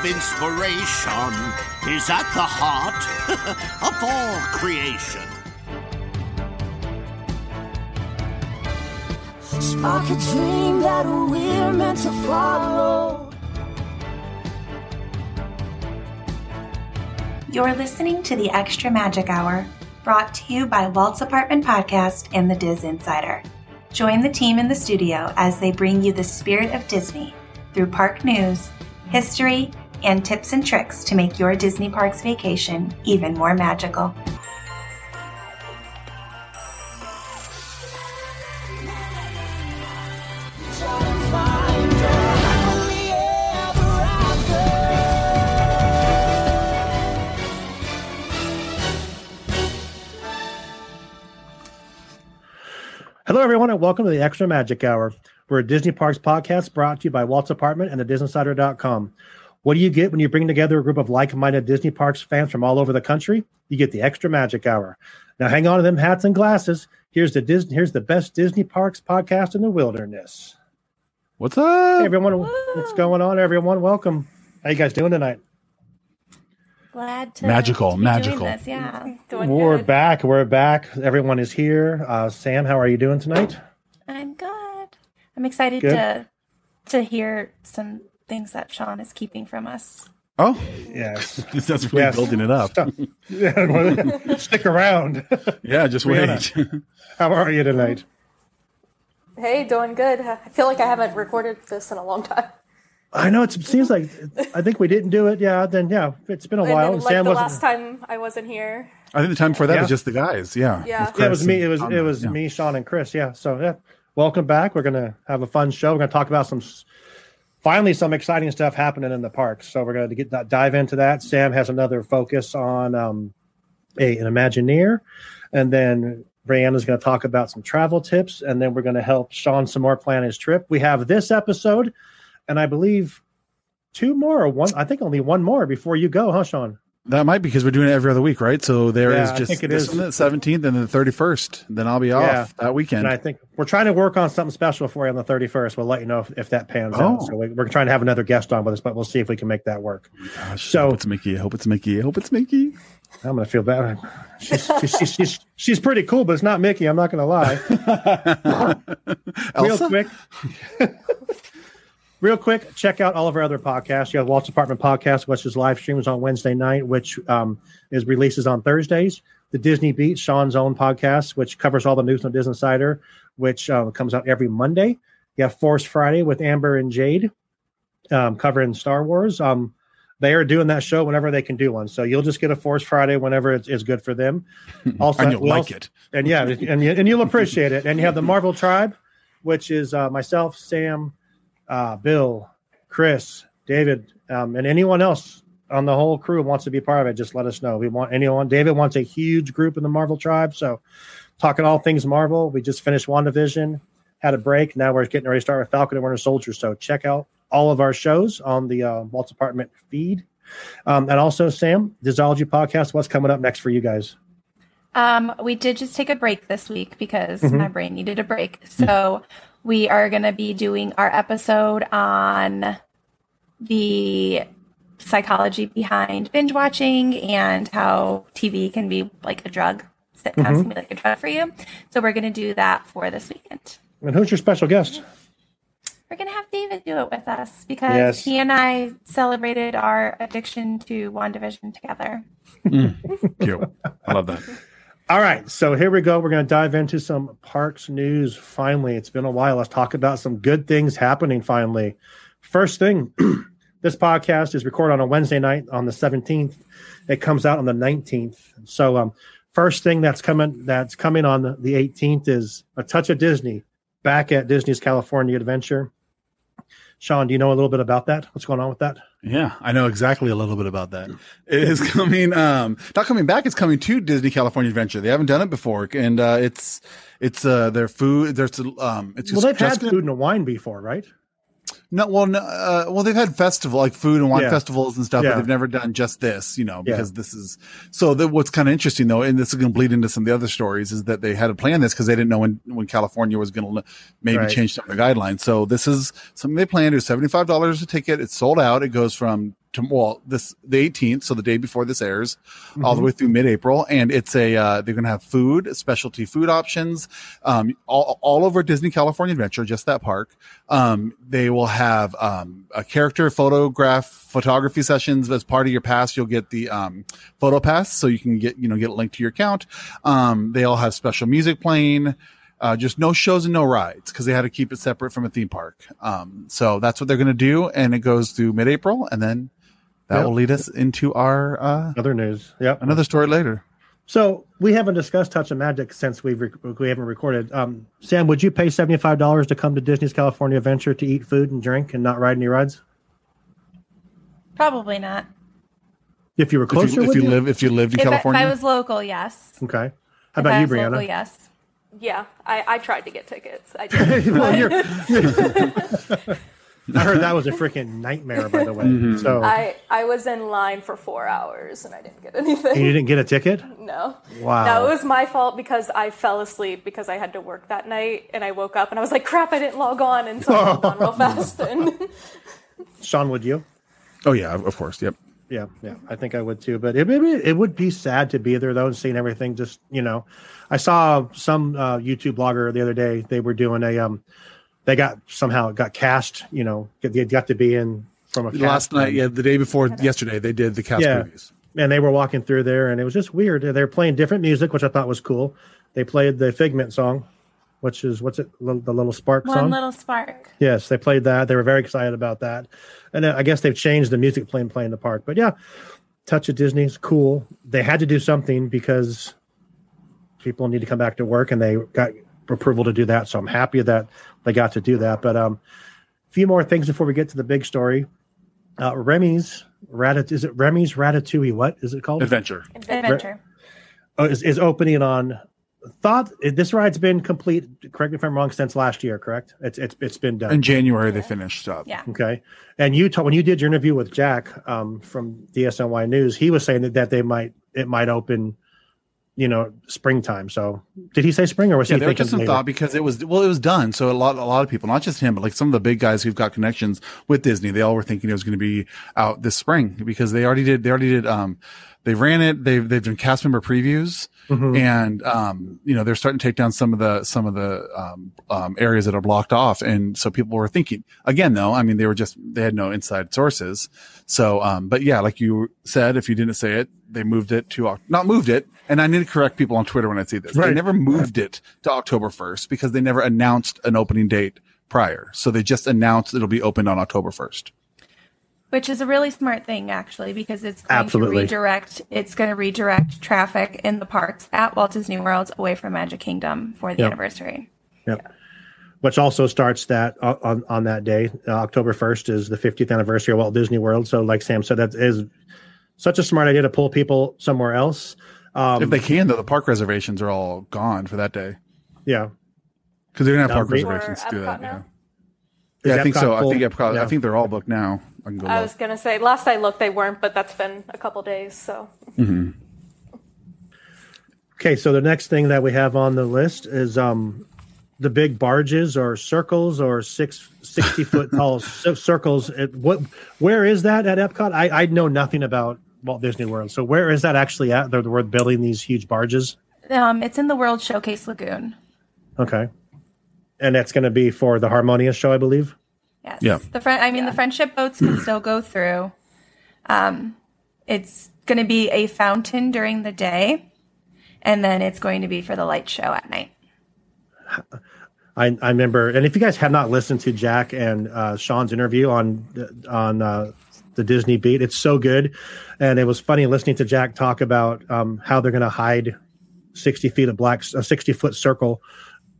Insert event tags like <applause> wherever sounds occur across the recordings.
Of inspiration is at the heart <laughs> of all creation. Spark a dream that we're meant to follow. You're listening to the Extra Magic Hour, brought to you by Walt's Apartment Podcast and the DisInsider. Join the team in the studio as they bring you the spirit of Disney through park news, history, and tips and tricks to make your Disney Parks vacation even more magical. Hello, everyone, and welcome to the Extra Magic Hour. We're a Disney Parks podcast brought to you by Walt's Apartment and the DisneyInsider.com. What do you get when you bring together a group of like minded Disney Parks fans from all over the country? You get the Extra Magic Hour. Now, hang on to them hats and glasses. Here's the Disney. Here's the best Disney Parks podcast in the wilderness. What's up? Hey, everyone, what's going on? Everyone, welcome. How you guys doing tonight? Glad to Magical, to be magical. Doing this. Yeah, doing We're good. back. We're back. Everyone is here. Uh, Sam, how are you doing tonight? I'm good. I'm excited Good. to to hear some things that Sean is keeping from us. Oh, Yes. <laughs> that's really Yes. building it up. <laughs> Yeah, <laughs> Stick around. Yeah, just Brianna. wait. How are you tonight? Hey, doing good. I feel like I haven't recorded this in a long time. I know it seems like I think we didn't do it. Yeah, then yeah, it's been a And while. then, like Sam the wasn't. last time I wasn't here. I think the time before that Yeah. was just the guys. Yeah. Yeah. Yeah, it was me. It was it was yeah. me, Sean, and Chris. Yeah. So yeah, welcome back. We're gonna have a fun show. We're gonna talk about some s- finally some exciting stuff happening in the parks. So we're gonna get dive into that. Sam has another focus on um, a an Imagineer, and then Brianna's going to talk about some travel tips, and then we're going to help Sean some more plan his trip. We have this episode, and I believe two more or one. I think only one more before you go, huh, Sean? That might be because we're doing it every other week, right? So there is Yeah, I just think it this is. the 17th and then the 31st. Then I'll be off Yeah. that weekend. And I think we're trying to work on something special for you on the 31st. We'll let you know if, if that pans out. Oh. So we, we're trying to have another guest on with us, but we'll see if we can make that work. Oh gosh, so- I hope it's Mickey. I hope it's Mickey. I hope it's Mickey. I'm to feel bad. She's, she's, she's, she's, she's pretty cool, but it's not Mickey. I'm not to lie. <laughs> Real quick. Real quick, check out all of our other podcasts. You have Walt's Apartment Podcast, which is live streams on Wednesday night, which um, is releases on Thursdays. The Disney Beat, Sean's own podcast, which covers all the news on Disney Insider, which um, comes out every Monday. You have Force Friday with Amber and Jade, um, covering Star Wars. Um, they are doing that show whenever they can do one, so you'll just get a Force Friday whenever it's, it's good for them. <laughs> Also, and you'll like also- it. and yeah, and and you'll appreciate it. And you have the Marvel Tribe, which is uh, myself, Sam, uh, Bill, Chris, David, um, and anyone else on the whole crew wants to be part of it. Just let us know. We want anyone. David wants a huge group in the Marvel Tribe, so talking all things Marvel. We just finished WandaVision, had a break. Now we're getting ready to start with Falcon and Winter Soldier. So check out all of our shows on the uh, Walt's Apartment feed. Um, and also, Sam, Disology Podcast. What's coming up next for you guys? Um, we did just take a break this week because Mhm. my brain needed a break. So we are going to be doing our episode on the psychology behind binge watching and how TV can be like a drug. Sitcoms Mhm. can be like a drug for you. So we're going to do that for this weekend. And who's your special guest? We're going to have David do it with us because Yes. he and I celebrated our addiction to WandaVision together. Cute. I love that. All right, so here we go. We're going to dive into some parks news. Finally, it's been a while. Let's talk about some good things happening. Finally, first thing, <clears throat> this podcast is recorded on a Wednesday night on the seventeenth. It comes out on the nineteenth. So, um, first thing that's coming that's coming on the eighteenth is a touch of Disney back at Disney's California Adventure. Sean, do you know a little bit about that? What's going on with that? Yeah, I know exactly a little bit about that. It is coming, um, not coming back. It's coming to Disney California Adventure. They haven't done it before, and uh, it's it's uh, their food. There's um, it's Well, just, they've had food and wine before, right? No, well, no, uh, well, they've had festival like food and wine Yeah. festivals and stuff, Yeah. but they've never done just this, you know, Yeah. because this is so. The, what's kind of interesting though, and this is going to bleed into some of the other stories, is that they had to plan this because they didn't know when when California was going to maybe Right. change some of the guidelines. So this is something they planned. It's seventy five dollars a ticket. It's sold out. It goes from to, well this the eighteenth, so the day before this airs, all the way through mid April, and it's a uh, they're going to have food, specialty food options, um, all all over Disney California Adventure, just that park. Um, they will have um, a character photograph photography sessions as part of your pass. You'll get the um, photo pass, so you can get you know get a link to your account. Um, they all have special music playing. Uh, just no shows and no rides because they had to keep it separate from a theme park. Um, so that's what they're going to do, and it goes through mid-April, and then that Yep. will lead us into our uh, Other news. Yep. another story later. So we haven't discussed Touch of Magic since we've rec- we haven't recorded. Um, Sam, would you pay seventy five dollars to come to Disney's California Adventure to eat food and drink and not ride any rides? Probably not. If you were If closer, you, if would you you? live if you lived in If I, if California, I was local, yes. okay. How If about I you, was local, Brianna? yes. Yeah, I, I tried to get tickets. I <laughs> did. well, you're, <laughs> I heard that was a freaking nightmare, by the way. Mm-hmm. So I I was in line for four hours and I didn't get and you didn't get a ticket? No. Wow. No, it was my fault because I fell asleep because I had to work that night and I woke up and I was like, crap, I didn't log on and so I logged on real <laughs> fast and Sean, would you? oh yeah, of course, yep. Yeah, yeah, I think I would too. But it maybe it would be sad to be there though and seeing everything. Just you know, I saw some uh, YouTube blogger the other day. They were doing a um, they got somehow got cast. You know, they got to be in from a Last cast night, and- yeah, the day before yesterday, they did the cast Yeah. previews. and they were walking through there, and it was just weird. They were playing different music, which I thought was cool. They played the Figment song, which is what's it, the little Spark One song. little spark. Yes, they played that. They were very excited about that, and I guess they've changed the music playing playing the park. But yeah, Touch of Disney's cool. They had to do something because people need to come back to work, and they got approval to do that. So I'm happy that they got to do that. But um, a few more things before we get to the big story. Uh, Remy's Ratat is it Remy's Ratatouille? What is it called? Adventure. Adventure. Oh, is, is opening on. Thought this ride's been complete. Correct me if I'm wrong. Since last year, correct? It's it's it's been done. In January, they finished up. Yeah. Okay. And you ta- when you did your interview with Jack um, from DSNY News, he was saying that, that they might it might open, you know, springtime. So did he say spring or was Yeah, he there was just some later? thought because it was well, it was done. So a lot, a lot of people, not just him, but like some of the big guys who've got connections with Disney, they all were thinking it was going to be out this spring because they already did. They already did. Um, they ran it. They've they've done cast member previews, Mm-hmm. and um, you know they're starting to take down some of the some of the um, um, areas that are blocked off. And so people were thinking again, though. I mean, they were just they had no inside sources. So, um, but yeah, like you said, if you didn't say it, they moved it to not moved it. And I need to correct people on Twitter when I see this. They never moved it to October 1st because they never announced an opening date prior. So they just announced it'll be opened on October 1st. Which is a really smart thing, actually, because it's going Absolutely. to redirect. It's going to redirect traffic in the parks at Walt Disney World away from Magic Kingdom for the Yep. anniversary. Yep. Which also starts that on on that day, uh, October first is the 50th anniversary of Walt Disney World. So, like Sam said, that is such a smart idea to pull people somewhere else. Um, if they can, though, the park reservations are all gone for that day yeah, because they don't have park re- reservations to do that. now? Yeah, yeah I think Epcot so. I think Epcot, Yeah. I think they're all booked now. I can go I was gonna say last I looked they weren't, but that's been a couple days, so Okay, so the next thing that we have on the list is um the big barges or circles or six 60 foot <laughs> tall circles. It, what where is that at Epcot? I, I know nothing about Walt Disney World. So where is that actually at? They're, they're building these huge barges. Um, it's in the World Showcase Lagoon. Okay. And that's going to be for the Harmonious show, I believe. Yes. Yeah. The fri- I mean, the friendship boats can still go through. Um, it's going to be a fountain during the day, and then it's going to be for the light show at night. I, I remember, and if you guys have not listened to Jack and uh, Sean's interview on on uh, the Disney Beat, it's so good, and it was funny listening to Jack talk about um, how they're going to hide sixty feet of black, a sixty foot circle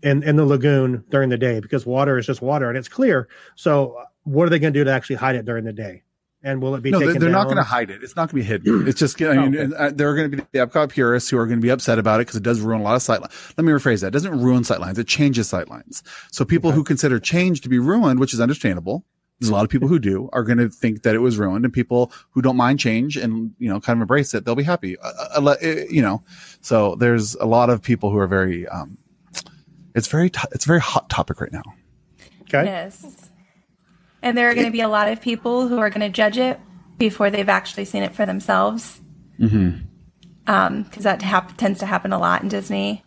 in in the lagoon during the day because water is just water and it's clear. So, what are they going to do to actually hide it during the day? And will it be no, they're, taken they're not going to hide it. It's not going to be hidden. It's just, I mean, Okay. and, uh, there are going to be the Epcot purists who are going to be upset about it because it does ruin a lot of sightlines. Let me rephrase that. It doesn't ruin sightlines. It changes sightlines. So people who consider change to be ruined, which is understandable, there's a lot of people who do, are going to think that it was ruined and people who don't mind change and, you know, kind of embrace it, they'll be happy. Uh, uh, uh, you know, so there's a lot of people who are very, um, it's very, to- it's a very hot topic right now. Okay. Yes. And there are going to be a lot of people who are going to judge it before they've actually seen it for themselves. Mm-hmm. Because that hap- tends to happen a lot in Disney.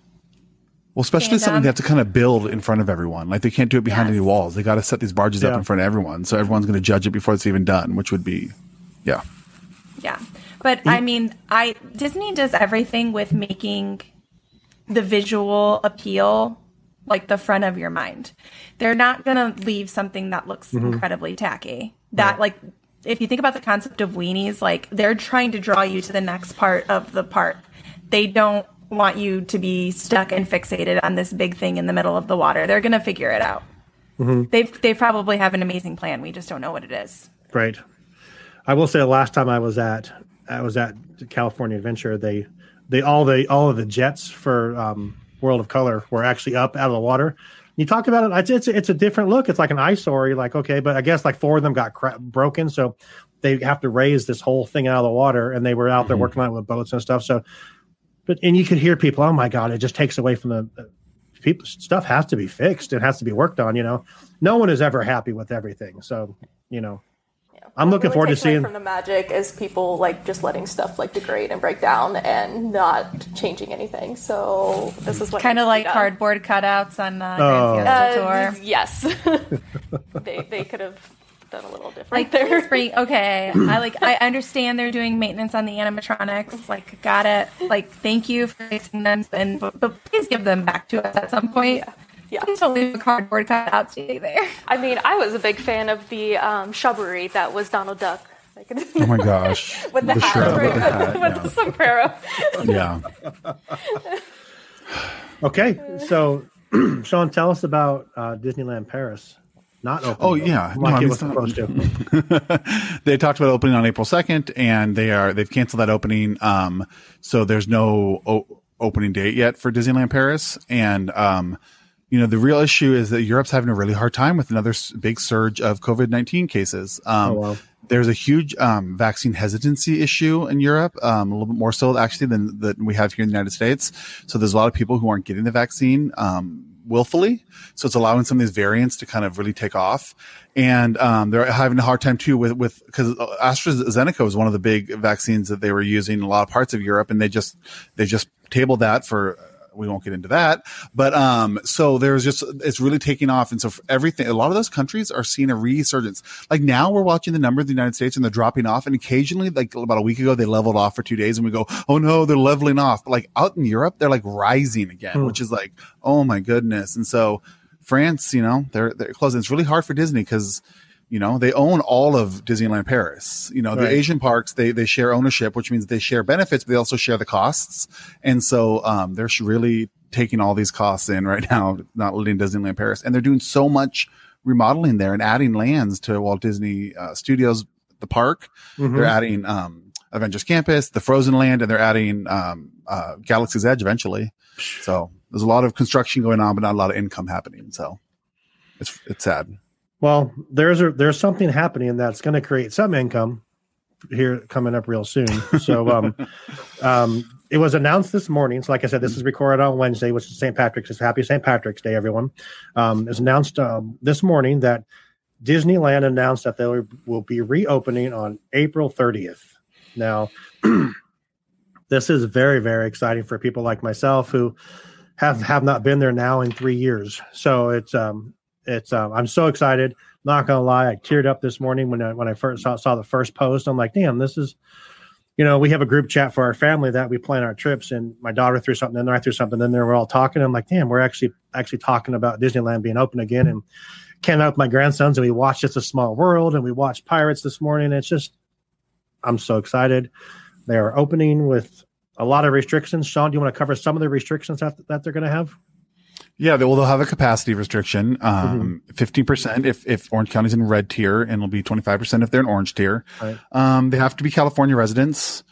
Well, especially And, something um, they have to kind of build in front of everyone. Like they can't do it behind Yes. any walls. They got to set these barges up in front of everyone. So everyone's going to judge it before it's even done, which would be, yeah. Yeah. But I mean, I Disney does everything with making the visual appeal like the front of your mind. They're not going to leave something that looks incredibly tacky. That like if you think about the concept of weenies, like they're trying to draw you to the next part of the park. They don't want you to be stuck and fixated on this big thing in the middle of the water. They're going to figure it out. They've they probably have an amazing plan. We just don't know what it is. Right. I will say the last time I was at I was at California Adventure, they they all the all of the jets for um, World of Color were actually up out of the water. You talk about it, it's it's, it's a different look. It's like an eyesore. You're like, okay, but I guess like four of them got cra- broken, so they have to raise this whole thing out of the water, and they were out there working on it with boats and stuff. So, but and you could hear people, oh my god, it just takes away from the. the People stuff has to be fixed. It has to be worked on. You know, no one is ever happy with everything. So, you know, I'm looking really forward to seeing. from the magic is people like just letting stuff like degrade and break down and not changing anything. So this is what Kind of needs to be like cardboard cutouts on uh, Oh. Uh, Tour. yes, <laughs> they they could have done a little different Like there. please <laughs> bring okay. I like I understand they're doing maintenance on the animatronics. Like got it. Like thank you for fixing them and but, but please give them back to us at some point. Yeah. Please don't leave a cardboard cutout stay there. I mean, I was a big fan of the um, shrubbery that was Donald Duck. <laughs> Oh my gosh. with the, The hat, shrub right, with the hat, with the sombrero. Yeah. <laughs> Okay, so <clears throat> Sean, tell us about uh, Disneyland Paris. Not open. Oh, yeah. No, I it was supposed to. they talked about opening on April 2nd and they are, they've canceled that opening. Um, so there's no o- opening date yet for Disneyland Paris. And, um, you know, the real issue is that Europe's having a really hard time with another s- big surge of COVID 19 cases. Um, Oh, wow. there's a huge um, vaccine hesitancy issue in Europe, um, a little bit more so actually than than we have here in the United States. So there's a lot of people who aren't getting the vaccine um, willfully. So it's allowing some of these variants to kind of really take off, and um, they're having a hard time too with with because AstraZeneca was one of the big vaccines that they were using in a lot of parts of Europe, and they just they just tabled that for we won't get into that. But um, so there's just it's really taking off, and so for everything, a lot of those countries are seeing a resurgence. Like now, we're watching the number of the United States, and they're dropping off, and occasionally, like about a week ago, they leveled off for two days, and we go, oh no, they're leveling off. But like out in Europe, they're like rising again, which is like, oh my goodness. And so France, you know, they're they're closing. It's really hard for Disney because you know they own all of disneyland paris. You know the asian parks they they share ownership which means they share benefits but they also share the costs. And so um they're really taking all these costs in right <laughs> now not letting disneyland paris. And they're doing so much remodeling there and adding lands to walt disney uh, studios the park. Mm-hmm. they're adding um avengers campus the frozen land and they're adding um uh galaxy's edge eventually. So there's a lot of construction going on but not a lot of income happening. So it's it's sad Well, there's a there's something happening that's going to create some income here coming up real soon. So, um, <laughs> um, it was announced this morning. So, like I said, this is recorded on Wednesday, which is St. Patrick's. It's Happy St. Patrick's Day, everyone. Um, it's announced um, this morning that Disneyland announced that they will be reopening on April 30th. Now, <clears throat> this is very very exciting for people like myself who have have not been there now in three years. So it's um it's um I'm so excited. Not gonna lie, I teared up this morning when I when I first saw, saw the first post. I'm like, damn, this is you know, we have a group chat for our family that we plan our trips, and my daughter threw something in there, I threw something in there. We're all talking. I'm like, damn, we're actually actually talking about Disneyland being open again, and came out with my grandsons, and we watched It's a Small World, and we watched Pirates this morning. It's just, I'm so excited. They are opening with a lot of restrictions. Sean, do you want to cover some of the restrictions that, that they're going to have? Yeah, they, well, they'll have a capacity restriction. Um, Mm-hmm. 15% if, if Orange County's in red tier and it'll be 25% if they're in orange tier. Right. Um, they have to be California residents.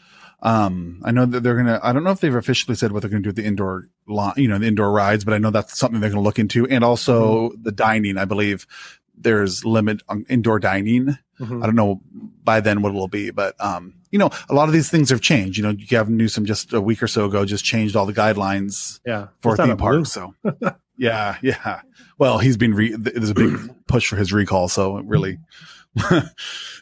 Um, I know that they're going to, I don't know if they've officially said what they're going to do with the indoor you know, the indoor rides, but I know that's something they're going to look into. And also Mm-hmm. the dining, I believe there's limit on indoor dining. Mhm. I don't know by then what it'll be, but, um, you know, a lot of these things have changed. You know, Gavin Newsom just a week or so ago just changed all the guidelines Yeah. for It's not a theme parks. So yeah, yeah. Well, he's been re- there's a big <clears throat> push for his recall, so it really <laughs>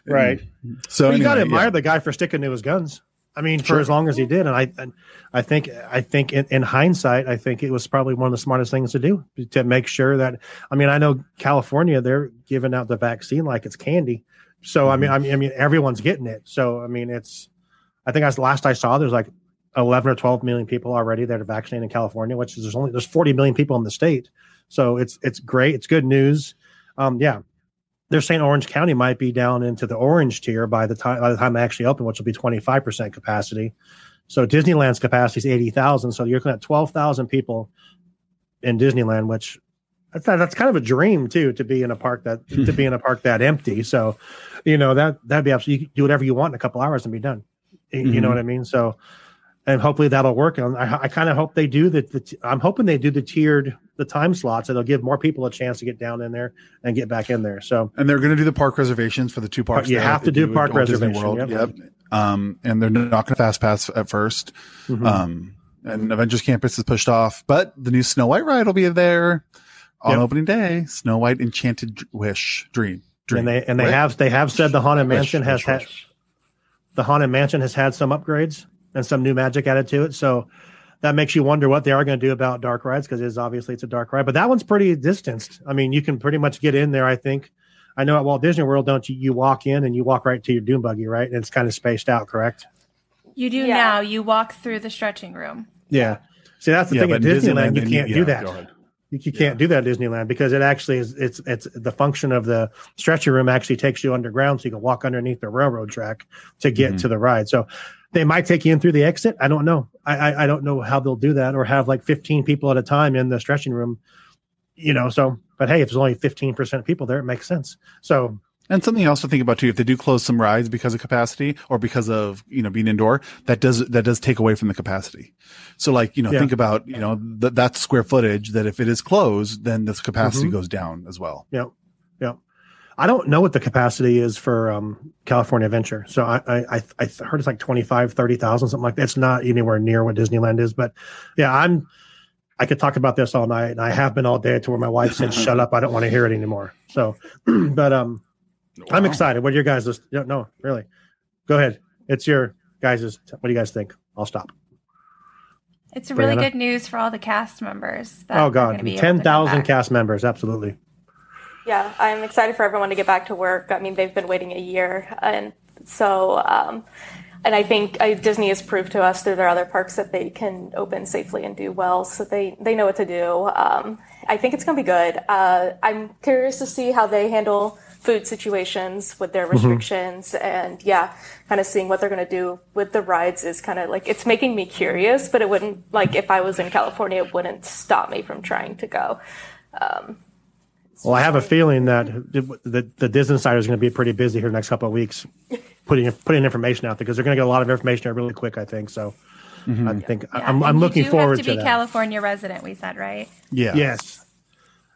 Right. So But you got to admire yeah. the guy for sticking to his guns. I mean, for Sure. as long as he did, and I, and I think, I think in, in hindsight, I think it was probably one of the smartest things to do to make sure that. I mean, I know California, they're giving out the vaccine like it's candy. So I mean, I mean, I mean, everyone's getting it. So I mean, it's. I think as last I saw, there's like eleven or twelve million people already that are vaccinated in California, which is there's only there's forty million people in the state. So it's it's great. It's good news. Um, yeah, they're saying Orange County might be down into the orange tier by the time by the time they actually open, which will be twenty five percent capacity. So Disneyland's capacity is eighty thousand. So you're looking at twelve thousand people in Disneyland, which that's that's kind of a dream too to be in a park that to be in a park that empty. So you know that that'd be absolutely you can do whatever you want in a couple hours and be done. You you know Mhm. what I mean? So and hopefully that'll work. And I, I kind of hope they do that. The, I'm hoping they do the tiered the time slots. It'll give more people a chance to get down in there and get back in there. So and they're going to do the park reservations for the two parks. You have to do park Disney World. yep. Yep. Um, and they're not going to fast pass at 1st Mhm. Um, and Avengers Campus is pushed off, but the new Snow White ride will be there on Yep. opening day. Snow White Enchanted Wish Dream. Dream. and they and they Right? have they have said the haunted Wish, mansion has wish, had wish. the haunted mansion has had some upgrades and some new magic added to it. So that makes you wonder what they are going to do about dark rides because it is obviously it's a dark ride, but that one's pretty distanced. I mean, you can pretty much get in there. I think. I know at Walt Disney World, don't you? You walk in and you walk right to your doom buggy, right? And it's kind of spaced out, correct? You do Yeah. now. You walk through the stretching room. Yeah. See, that's the Yeah, thing at but in Disneyland, you can't yeah, do that. You, you can't do that at Disneyland because it actually is it's it's the function of the stretcher room actually takes you underground so you can walk underneath the railroad track to get Mhm. to the ride. So they might take you in through the exit. I don't know. I, I I don't know how they'll do that or have like 15 people at a time in the stretching room. You know, so but hey, if there's only 15% of people there, it makes sense. So And something else to think about too, if they do close some rides because of capacity or because of, you know, being indoor, that does, that does take away from the capacity. So like, you know, Yeah. think about, you know, th- that square footage that if it is closed, then this capacity Mhm. goes down as well. Yep. Yep. I don't know what the capacity is for um, California Adventure. So I, I, I, I heard it's like 25, 30,000, something like that. It's not anywhere near what Disneyland is, but yeah, I'm, I could talk about this all night and I have been all day to where my wife said, <laughs> shut up. I don't want to hear it anymore. So, <clears throat> but, um, I'm excited. What are your guys? Just, no, no, really. Go ahead. It's your guys. What do you guys think? I'll stop. It's really Brianna? good news for all the cast members. that Oh God, gonna be able to come 10,000 cast members. Absolutely. Yeah, I'm excited for everyone to get back to work. I mean, they've been waiting a year, and so, um, and I think uh, Disney has proved to us through their other parks that they can open safely and do well. So they they know what to do. Um, I think it's going to be good. Uh, I'm curious to see how they handle food situations with their mm-hmm. restrictions, and yeah, kind of seeing what they're going to do with the rides is kind of like it's making me curious. But it wouldn't like if I was in California, it wouldn't stop me from trying to go. Um, well, I have a feeling that the, the Disney Insider is going to be pretty busy here the next couple of weeks, <laughs> putting putting information out there because they're going to get a lot of information out really quick. I think so. Mm-hmm. I think Yeah, I'm, I'm looking forward to, to be that. California resident. We said right. Yeah. Yes,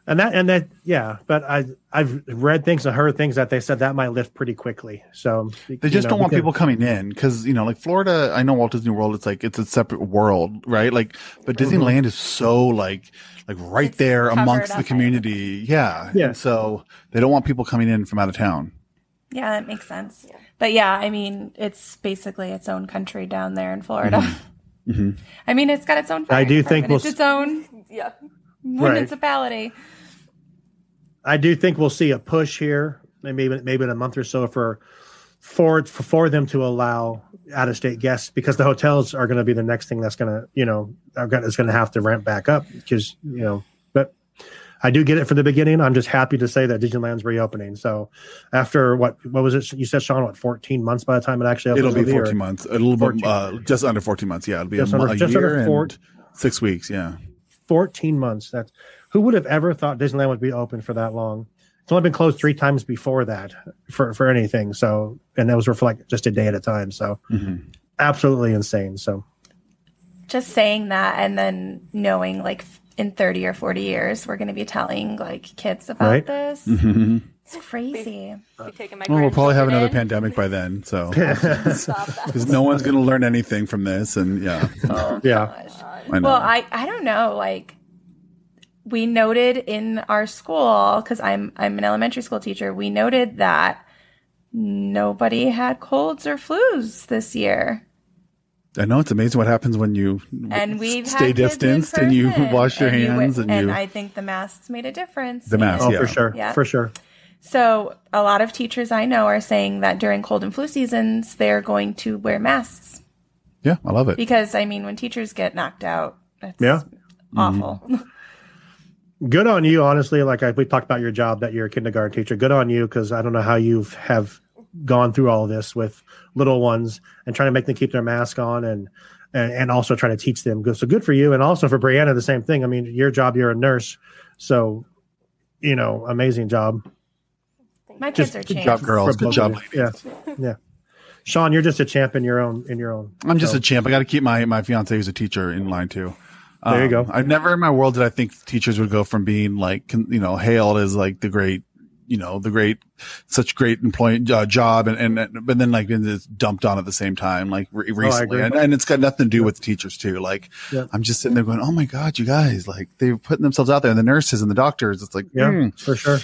and that and that yeah, but I I've read things and heard things that they said that might lift pretty quickly. So They just don't want people coming in because, you know, like Florida, I know Walt Disney World, it's like, it's a separate world, right? Like, but Mm-hmm. Disneyland is so like, like right It's there amongst the by community. Yeah. Yeah. And so they don't want people coming in from out of town. Yeah, that makes sense. But yeah, I mean, it's basically its own country down there in Florida. <laughs> I mean, it's got its own. Mm-hmm. I do think we'll it's its own Yeah. Municipality. I do think we'll see a push here, maybe maybe in a month or so for for for them to allow out of state guests because the hotels are going to be the next thing that's going to you know are gonna, is going to have to ramp back up because you know but I do get it from the beginning. I'm just happy to say that Disneyland's reopening. So after what what was it you said, Sean? What 14 months by the time it actually opens? It'll be maybe, or- 14 months, a little 14. bit, uh, just under 14 months. Yeah. It'll be Just a, under- a just year under and four- six weeks. Yeah. 14 months. That's who would have ever thought Disneyland would be open for that long? It's only been closed three times before that for for anything. So, and that was for like just a day at a time. So, absolutely insane. So, Just saying that and then knowing like in 30 or 40 years, we're going to be telling like kids about Right. this. Mhm. It's crazy. Be taking my Well, we'll probably have another grandchildren pandemic by then, so in. <laughs> Stop that. because no one's going to learn anything from this, and yeah, oh, yeah, I. Well, I I don't know. Like we noted in our school because I'm I'm an elementary school teacher. We noted that nobody had colds or flus this year, I know it's amazing what happens when you and we've stay had distanced and you wash your and you hands w- and you. I think the masks made a difference. The masks, oh yeah. for sure, Yeah. for sure. So a lot of teachers I know are saying that during cold and flu seasons they're going to wear masks. Yeah, I love it. because I mean when teachers get knocked out, it's Yeah. awful. Mm-hmm. good on you honestly. Like I, we talked about your job that you're a kindergarten teacher. Good on you because i don't know how you have gone through all this with little ones and trying to make them keep their mask on and and, and also trying to teach them. Good so good for you and also for brianna the same thing. I mean your job you're a nurse. So you know amazing job My Just kids are Good job, girls. Good job. yeah yeah sean you're just a champ in your own in your own I'm just so- a champ. I got to keep my my fiance who's a teacher in line too. There you Um, go. I've never in my world did I think teachers would go from being like you know hailed as like the great you know the great such great employee uh, job and, and but then like being just dumped on at the same time like re- recently agree. and, and it's got nothing to do with the teachers too like Yeah. I'm just sitting there going oh my god you guys like they're putting themselves out there and the nurses and the doctors it's like yeah hmm. for sure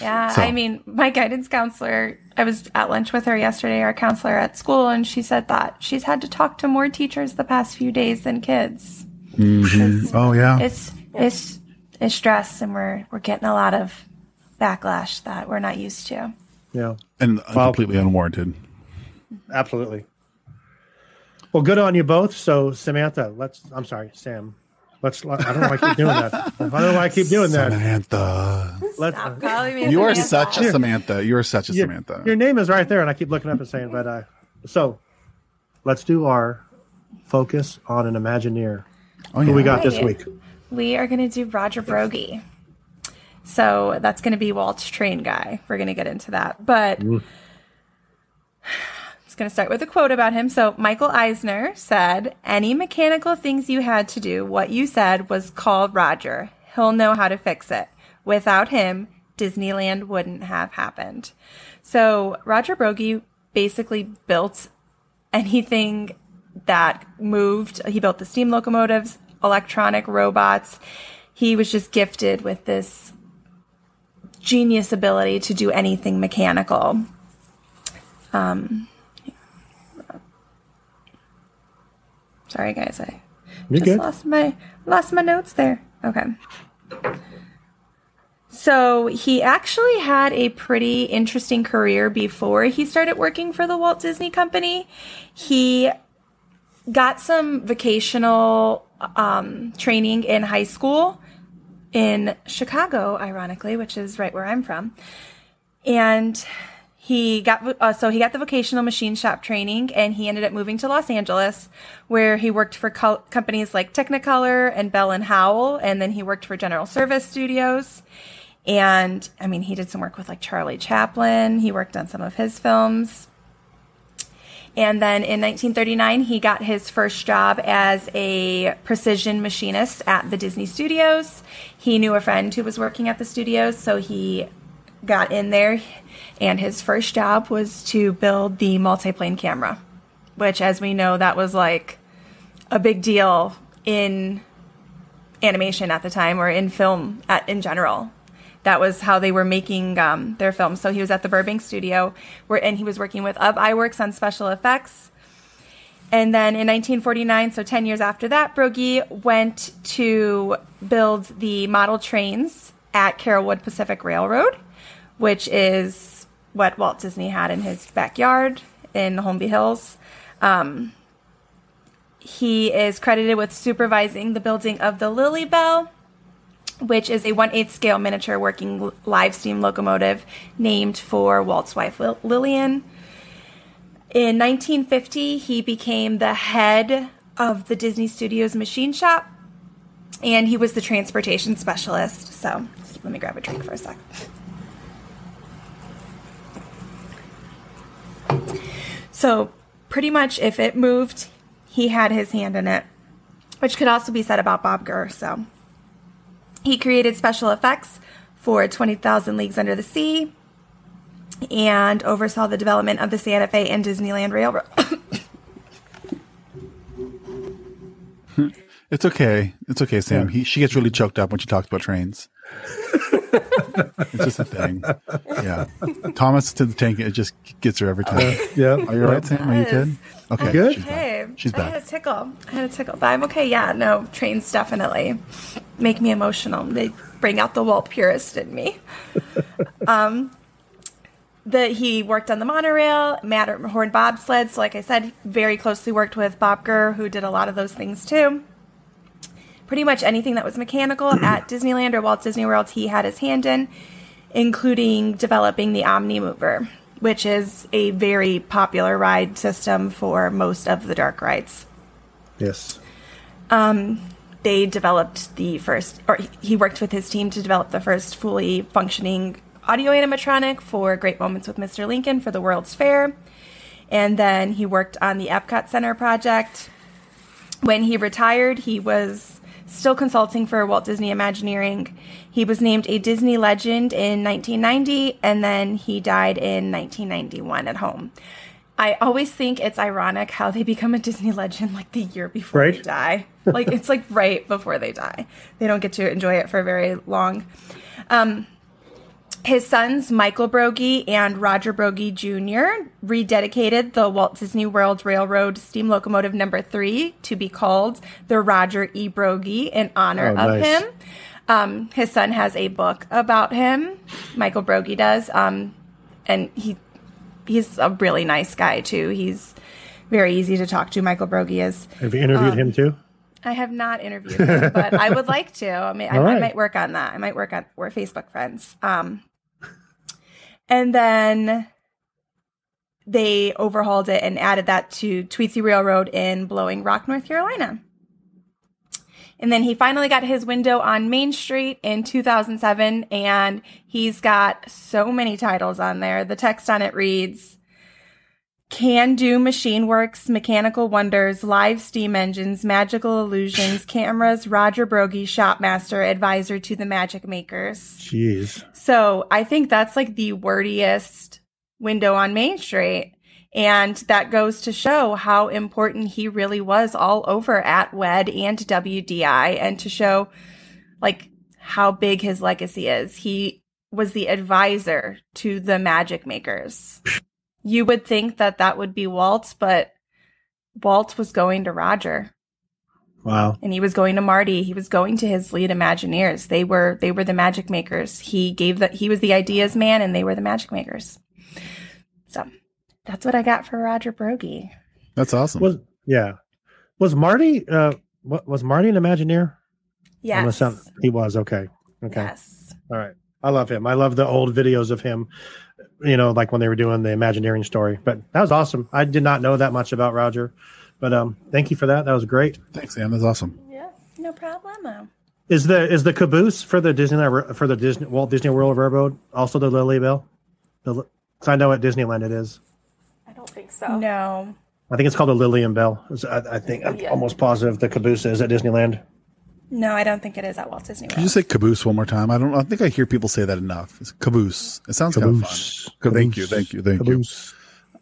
Yeah, So- I mean, my guidance counselor, I was at lunch with her yesterday, our counselor at school, and she said that she's had to talk to more teachers the past few days than kids. Mm-hmm. oh yeah It's it's it's stress, and we're we're getting a lot of backlash that we're not used to. yeah and uh, completely unwarranted Absolutely. Well, good on you both. So, Samantha, let's. I'm sorry, Sam. Let's. I don't know why I keep doing that. I don't know why I keep doing that. Samantha Let's. Stop calling me. you are such a Samantha you are such a your, Samantha your name is right there, and I keep looking up and saying, but uh, so let's do our focus on an Imagineer. oh Who we yeah got this week? We are going to do Roger Broggie. So that's going to be Walt's train guy. We're going to get into that. But going to start with a quote about him. So Michael Eisner said, Any mechanical things you had to do, what you said was call Roger. He'll know how to fix it. Without him, Disneyland wouldn't have happened. So Roger Broggie basically built anything that moved. He built the steam locomotives, electronic robots. He was just gifted with this genius ability to do anything mechanical. Um, sorry, guys, I You just good? lost my lost my notes there. Okay. So he actually had a pretty interesting career before he started working for the Walt Disney Company. He got some vocational um, training in high school in Chicago, ironically, which is right where I'm from. And he got uh, so he got the vocational machine shop training, and he ended up moving to Los Angeles, where he worked for co- companies like Technicolor and Bell and Howell, and then he worked for General Service Studios. And I mean, he did some work with like Charlie Chaplin. He worked on some of his films. And then in 1939, he got his first job as a precision machinist at the Disney Studios. He knew a friend who was working at the studios, so he got in there. And his first job was to build the multiplane camera, which, as we know, that was like a big deal in animation at the time or in film at, in general. That was how they were making um, their films. So he was at the Burbank studio, where and he was working with Ub Iwerks on special effects. And then in 1949, so 10 years after that, Broggie went to build the model trains at Carolwood Pacific Railroad, which is what Walt Disney had in his backyard in the Holmby Hills. Um, he is credited with supervising the building of the Lilly Belle, which is a 1 8 scale miniature working live steam locomotive named for Walt's wife Lil- Lillian. In 1950, he became the head of the Disney Studios machine shop. and he was the transportation specialist. So let me grab a drink for a sec. So pretty much, if it moved, he had his hand in it, which could also be said about Bob Gurr. So he created special effects for 20,000 Leagues Under the Sea and oversaw the development of the Santa Fe and Disneyland Railroad. <coughs> It's okay. It's okay, Sam. He she gets really choked up when she talks about trains. <laughs> it's just a thing. Yeah. Thomas to the tank, it just gets her every time. Yeah. Are you all right, Sam? Are you good? Okay. Good. She's Okay. back. She's I had a tickle. I had a tickle, but I'm okay. Yeah, no, trains definitely make me emotional. They bring out the Walt purist in me. <laughs> um, the he worked on the monorail, Matterhorn bobsled. So, like I said, very closely worked with Bob Gurr, who did a lot of those things too. Pretty much anything that was mechanical <clears throat> at Disneyland or Walt Disney World, he had his hand in, including developing the Omnimover, which is a very popular ride system for most of the dark rides. Yes. Um, they developed the first, or he- he worked with his team to develop the first fully functioning audio animatronic for Great Moments with Mr. Lincoln for the World's Fair. And then he worked on the Epcot Center project. When he retired, he was still consulting for Walt Disney Imagineering. He was named a Disney legend in 1990, and then he died in 1991 at home. I always think it's ironic how they become a Disney legend like the year before they die. Like it's like right before they die. They don't get to enjoy it for very long. Um, his sons, Michael Broggie and Roger Broggie Jr., rededicated the Walt Disney World Railroad steam locomotive number three to be called the Roger E. Broggie in honor Oh, of nice. him. Um, his son has a book about him. Michael Broggie does. Um, and he he's a really nice guy too. He's very easy to talk to. Michael Broggie is. Have you interviewed Um, him too? I have not interviewed him, but I would <laughs> like to. I mean, I, All I might work on that. I might work on. We're Facebook friends. Um, and then they overhauled it and added that to Tweetsie Railroad in Blowing Rock, North Carolina. And then he finally got his window on Main Street in 2007, and he's got so many titles on there. The text on it reads Can Do Machine Works, Mechanical Wonders, Live Steam Engines, Magical Illusions, <sighs> Cameras, Roger Broggie, Shopmaster, Advisor to the Magic Makers. Jeez. So I think that's like the wordiest window on Main Street. And that goes to show how important he really was all over at WED and WDI and to show like how big his legacy is. He was the advisor to the magic makers. <laughs> You would think that that would be Walt, but Walt was going to Roger Wow. and he was going to Marty. He was going to his lead Imagineers. They were they were the magic makers. He gave that he was the ideas man, and they were the magic makers. So that's what I got for Roger Broggie. That's awesome. Was yeah. Was Marty uh what was Marty an Imagineer? Yes, he was okay. Okay. yes, All right. I love him. I love the old videos of him, you know, like when they were doing the Imagineering story. But that was awesome. I did not know that much about Roger. But um thank you for that. That was great. Thanks, Sam. That's awesome. Yeah. no problem. Is the is the caboose for the Disneyland for the Disney Walt Disney World Railroad also the Lilly Belle? The, li- 'cause I know at Disneyland it is. I don't think so. No, I think it's called the Lillian Bell. I, I think I'm Yeah. almost positive the caboose is at Disneyland. No, I don't think it is at Walt Disney Could you World. say caboose one more time? I don't. I think I hear people say that enough. It's caboose. It sounds kind of fun. Caboose. Thank you. Thank you. Thank Caboose.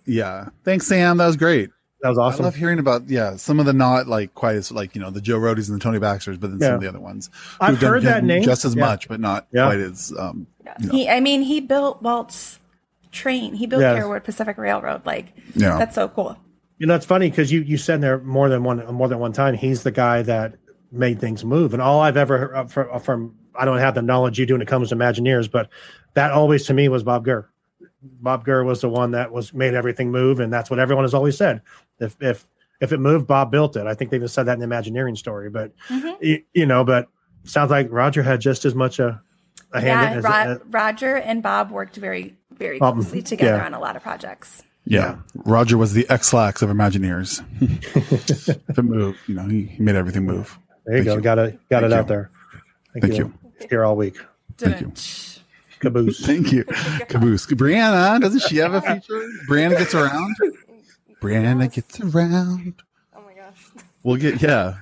you. Yeah. Thanks, Sam. That was great. That was awesome. I love hearing about yeah some of the not like quite as like you know the Joe Rohdes and the Tony Baxters, but then some of the other ones. I've who've done heard that name. just as Yeah. much, but not Yeah. quite as um. you know. He, I mean, he built Walt's train. He built Yes. Fairwood Pacific Railroad. Like, Yeah. that's so cool. You know, it's funny because you you said there more than one more than one time. He's the guy that made things move, and all I've ever heard from, from I don't have the knowledge you do when it comes to Imagineers, but that always to me was Bob Gurr. Bob Gurr was the one that was made everything move, and that's what everyone has always said. If if if it moved, Bob built it. I think they even said that in the Imagineering story, but Mhm. you, you know, but sounds like Roger had just as much a, a hand Yeah, in as, Ro- Roger and Bob worked very, very Um, closely together yeah. on a lot of projects. Yeah. Roger was the Ex-Lax of Imagineers. <laughs> if it moved, you know, he, he made everything move. There you Thank go. you. Got it. Got Thank it you. out there. Thank you. Here all week. Thank you. Caboose. <laughs> Thank you. <laughs> Caboose. Brianna, doesn't she have a feature? Brianna gets around. Brianna gets around. My gosh. We'll get yeah.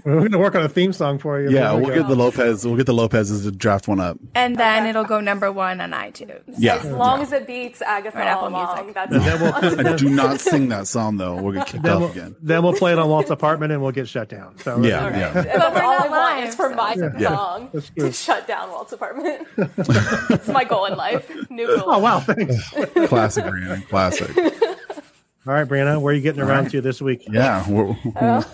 <laughs> We're going to work on a theme song for you. Yeah, we we'll go. get the Lopez. We'll get the Lopez's to draft one up. And then it'll go number one on iTunes. Yeah. As long as it beats Agatha Or Apple all along, Music. that's And then we'll, I do not sing that song though. We'll get kicked then, off we'll, again. then we'll play it on Walt's apartment and we'll get shut down. So Yeah, uh, yeah. That's all I not want live, is for my Yeah. song That's to shut down Walt's apartment. <laughs> it's my goal in life. New goal. Oh wow, thanks. Classic, Breanna. Classic. <laughs> All right, Breanna, where are you getting around right. to this week? Yeah. we're- Oh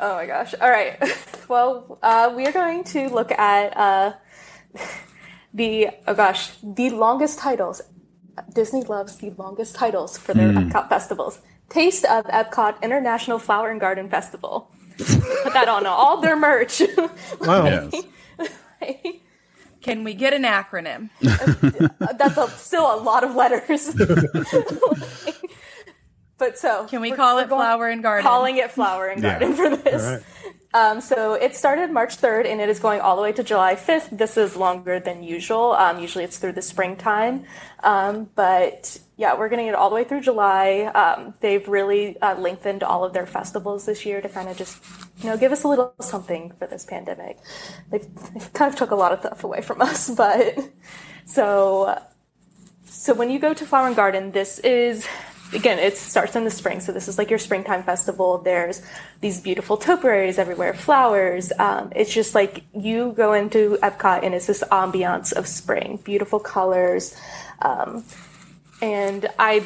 <laughs> my gosh. All right. <laughs> Well, uh, we are going to look at uh, the, oh gosh, the longest titles. Disney loves the longest titles for their Epcot festivals. Taste of Epcot International Flower and Garden Festival. Put that on all their merch. <laughs> Wow. yes. Can we get an acronym? <laughs> That's a, still a lot of letters. <laughs> but so. Can we call it Flower and Garden? Calling it Flower and Yeah. Garden for this. All right. Um, so it started March 3rd and it is going all the way to July 5th. This is longer than usual. Um, usually it's through the springtime. Um, but yeah, we're getting it all the way through July. Um, they've really uh, lengthened all of their festivals this year to kind of just, you know, give us a little something for this pandemic. They've, they've kind of took a lot of stuff away from us, <laughs> but so so when you go to Flower and Garden, this is again it starts in the spring. So this is like your springtime festival. There's these beautiful topiaries everywhere, flowers. Um, it's just like you go into Epcot and it's this ambiance of spring, beautiful colors. Um, and I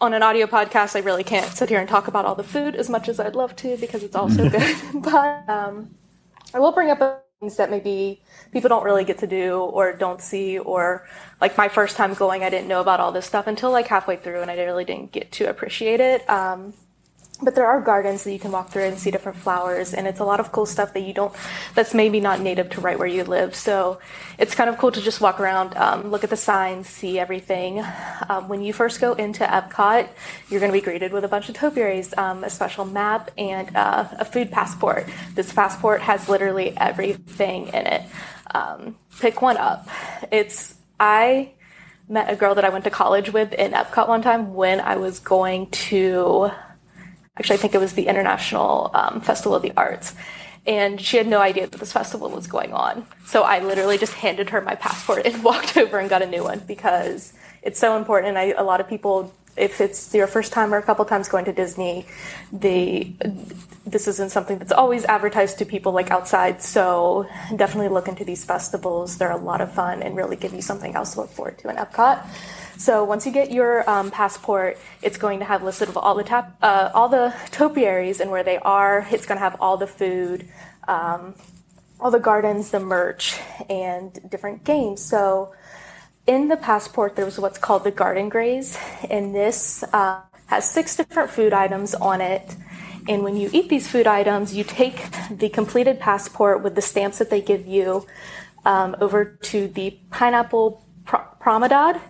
on an audio podcast, I really can't sit here and talk about all the food as much as I'd love to because it's all so <laughs> good. <laughs> but um, I will bring up things that maybe people don't really get to do or don't see or like my first time going i didn't know about all this stuff until like halfway through and i really didn't get to appreciate it um, but there are gardens that you can walk through and see different flowers and it's a lot of cool stuff that you don't that's maybe not native to right where you live. So it's kind of cool to just walk around um, look at the signs see everything. Um, when you first go into epcot you're going to be greeted with a bunch of topiaries um, a special map and uh, a food passport. This passport has literally everything in it. Um, pick one up. It's i met a girl that i went to college with in epcot one time when i was going to actually, I think it was the International um, Festival of the Arts. And she had no idea that this festival was going on. So I literally just handed her my passport and <laughs> walked over and got a new one because it's so important. And I, a lot of people, if it's your first time or a couple times going to Disney, they this isn't something that's always advertised to people like outside. So definitely look into these festivals. They're a lot of fun and really give you something else to look forward to in Epcot. So once you get your um, passport, it's going to have listed of all the tap, uh, all the topiaries and where they are. It's going to have all the food, um, all the gardens, the merch, and different games. So in the passport, there's what's called the Garden Graze, and this uh, has six different food items on it. And when you eat these food items, you take the completed passport with the stamps that they give you um, over to the pineapple pro- promenade,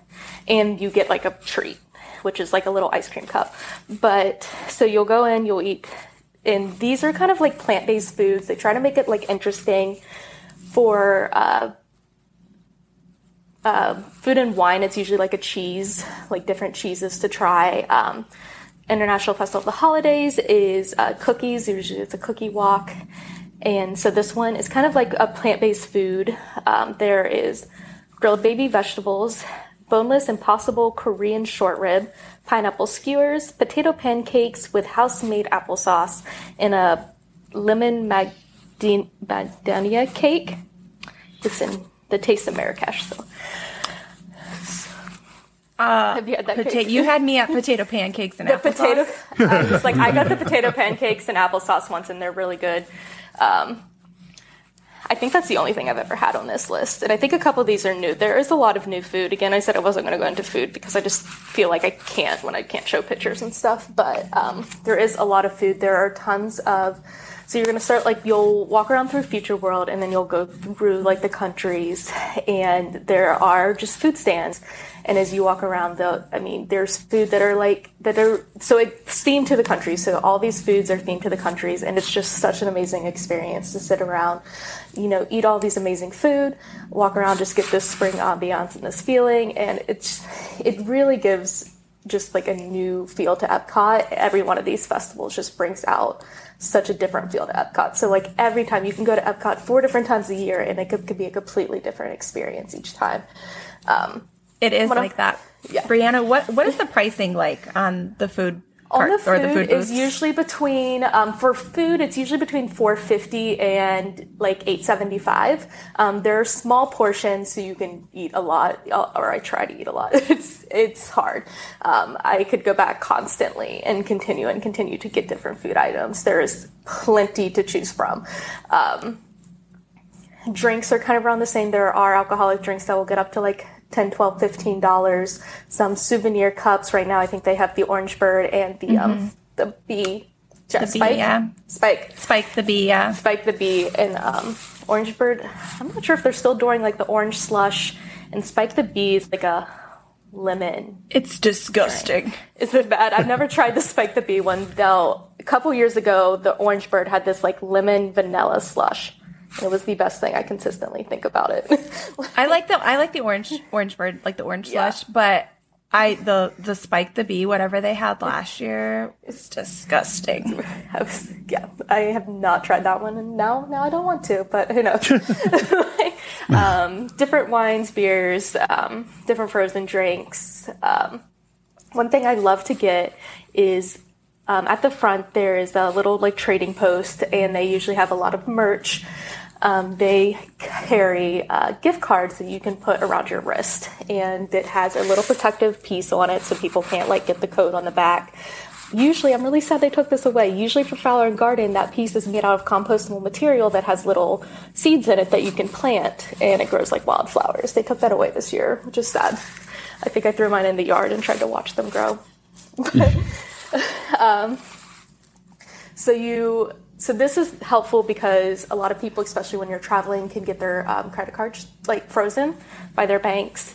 and you get like a treat, which is like a little ice cream cup. But so you'll go in, you'll eat, and these are kind of like plant based foods. They try to make it like interesting for uh, uh, food and wine. It's usually like a cheese, like different cheeses to try. Um, International Festival of the Holidays is uh, cookies. Usually it's a cookie walk. And so this one is kind of like a plant based food. Um, there is grilled baby vegetables, boneless impossible Korean short rib, pineapple skewers, potato pancakes with house made applesauce, and a lemon magdin- macadamia cake. It's in the taste of Marrakesh. So. Uh, Have you had that pota- cake? you had me at potato pancakes and the applesauce. potato. I was like, I got the <laughs> potato pancakes and applesauce once, and they're really good. Um, I think that's the only thing I've ever had on this list, and I think a couple of these are new. There is a lot of new food. Again, I said I wasn't going to go into food because I just feel like I can't when I can't show pictures and stuff. But um, there is a lot of food. There are tons of So you're gonna start like you'll walk around through Future World, and then you'll go through like the countries, and there are just food stands. And as you walk around, the I mean, there's food that are like that are so it's themed to the countries. So all these foods are themed to the countries, and it's just such an amazing experience to sit around, you know, eat all these amazing food, walk around, just get this spring ambiance and this feeling, and it's it really gives just like a new feel to Epcot. Every one of these festivals just brings out such a different feel to Epcot. So like every time you can go to Epcot four different times a year, and it could, could be a completely different experience each time. Um, It is like that. Yeah. Breanna, what what is the pricing like on the food on the food, or the food is usually between um, for food it's usually between 450 and like 875 um, there are small portions so you can eat a lot uh, or i try to eat a lot. <laughs> It's it's hard. Um, i could go back constantly and continue and continue to get different food items. There's plenty to choose from. Um, drinks are kind of around the same. There are alcoholic drinks that will get up to like 10 12 15 dollars some souvenir cups right now i think they have the orange bird and the um the bee Mm-hmm. The bee, spike yeah. spike Spike the bee, yeah. spike the bee and um orange bird i'm not sure if they're still doing like the orange slush and spike the bee is like a lemon It's disgusting. is it bad? I've never tried the Spike the Bee one though. A couple years ago, the Orange Bird had this like lemon vanilla slush. It was the best thing I consistently think about it. <laughs> I like the I like the orange orange bird, like the orange Yeah. slush, but I the the spike the bee, whatever they had last year, was disgusting. <laughs> I was, yeah, I have not tried that one, and now now I don't want to, but who knows? <laughs> um, different wines, beers, um, different frozen drinks. Um, one thing I love to get is um, at the front there is a little like trading post, and they usually have a lot of merch. Um, they carry uh, gift cards that you can put around your wrist, and it has a little protective piece on it so people can't like get the code on the back. Usually, I'm really sad they took this away. Usually, for Flower and Garden, that piece is made out of compostable material that has little seeds in it that you can plant, and it grows like wildflowers. They took that away this year, which is sad. I think I threw mine in the yard and tried to watch them grow. <laughs> <laughs> um, so you, so this is helpful because a lot of people, especially when you're traveling, can get their um, credit cards like frozen by their banks.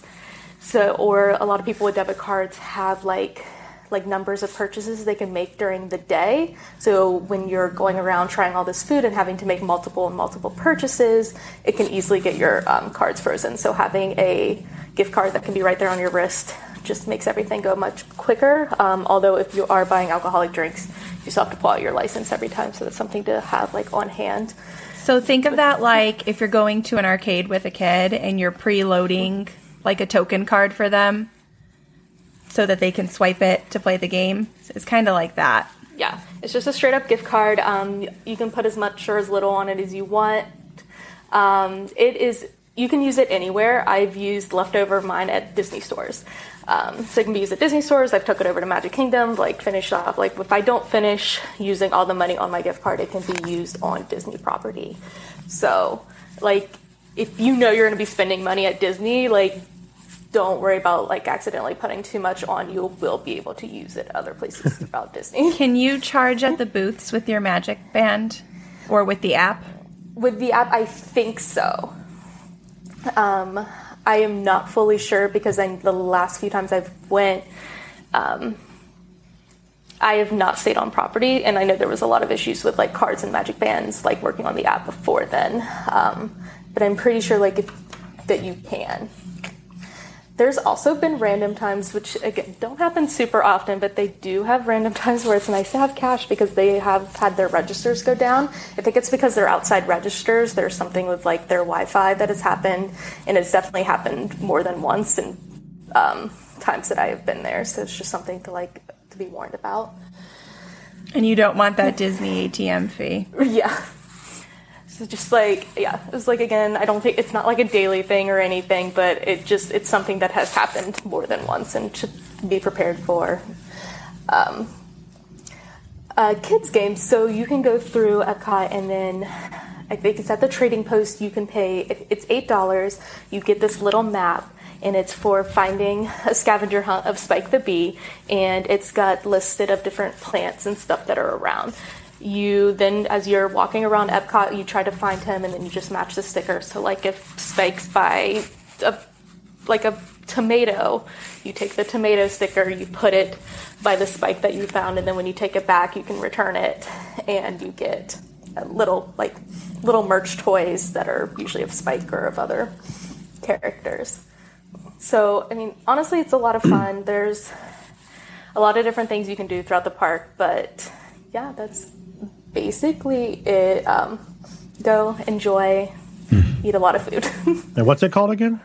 So, or a lot of people with debit cards have like like numbers of purchases they can make during the day. So when you're going around trying all this food and having to make multiple and multiple purchases, it can easily get your um, cards frozen. So having a gift card that can be right there on your wrist just makes everything go much quicker. Um, although if you are buying alcoholic drinks, you still have to pull out your license every time. So that's something to have like on hand. So think of that like if you're going to an arcade with a kid and you're preloading like a token card for them so that they can swipe it to play the game. It's kind of like that. Yeah, it's just a straight up gift card. Um, you can put as much or as little on it as you want. Um, it is you can use it anywhere. I've used leftover of mine at Disney stores. Um, so it can be used at Disney stores. I've took it over to Magic Kingdom, like finish off. Like if I don't finish using all the money on my gift card, it can be used on Disney property. So like if you know you're going to be spending money at Disney, like don't worry about like accidentally putting too much on. You will be able to use it other places <laughs> throughout Disney. Can you charge at the booths with your Magic Band or with the app? With the app, I think so. Um, I am not fully sure because the last few times I've went, um, I have not stayed on property, and I know there was a lot of issues with like cards and magic bands, like working on the app before then. Um, but I'm pretty sure like if, that you can. There's also been random times, which again don't happen super often, but they do have random <laughs> times where it's nice to have cash because they have had their registers go down. I think it's because they're outside registers. There's something with like their Wi-Fi that has happened, and it's definitely happened more than once in um, times that I have been there. So it's just something to like to be warned about. And you don't want that Disney ATM fee. <laughs> Yeah. So just like yeah, it was like again, I don't think it's not like a daily thing or anything, but it just it's something that has happened more than once and should be prepared for. Um, uh, kids games, so you can go through Epcot and then I think it's at the trading post. You can pay it- it's eight dollars. You get this little map. And it's for finding a scavenger hunt of Spike the Bee, and it's got listed of different plants and stuff that are around you then, as you're walking around Epcot, you try to find him, and then you just match the sticker. So, like if Spike's by a like a tomato, you take the tomato sticker, you put it by the spike that you found, and then when you take it back, you can return it, and you get a little like little merch toys that are usually of Spike or of other characters. So, I mean, honestly, it's a lot of <clears throat> fun. There's a lot of different things you can do throughout the park, but yeah, that's basically it. Um, go enjoy, eat a lot of food. <laughs> And what's it called again?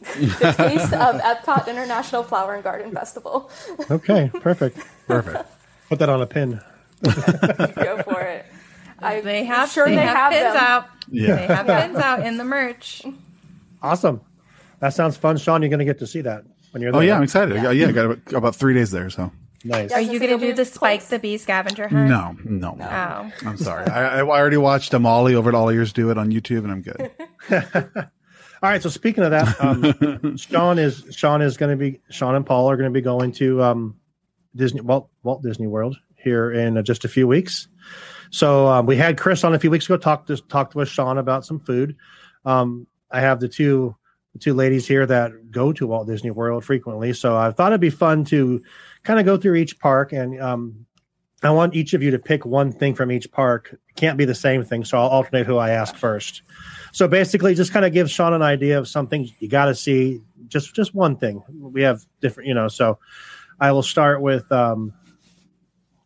the taste of Epcot International Flower and Garden Festival. <laughs> Okay, perfect. Perfect. Put that on a pin. <laughs> Go for it. I, They have sure they, they, have, have pins them. out. Yeah. They have pins out in the merch. Awesome. That sounds fun, Sean. You're going to get to see that when you're there. Oh yeah, I'm excited. Yeah, yeah I got about, about three days there. So Nice. Are you going to do be the Spike close. the Bee scavenger hunt? no, no, no. Oh. I'm sorry. I, I already watched Amali over at All Ears do it on YouTube, and I'm good. <laughs> <laughs> All right. So speaking of that, um, <laughs> Sean is Sean is going to be Sean and Paul are going to be going to um, Disney Walt Walt Disney World here in uh, just a few weeks. So um, we had Chris on a few weeks ago. Talked to talked with Sean about some food. Um, I have the two the two ladies here that go to Walt Disney World frequently. So I thought it'd be fun to kind of go through each park and um, I want each of you to pick one thing from each park. It can't be the same thing, so I'll alternate who I ask first. So basically, just kind of give Sean an idea of something you got to see. Just just one thing. We have different, you know. So I will start with um,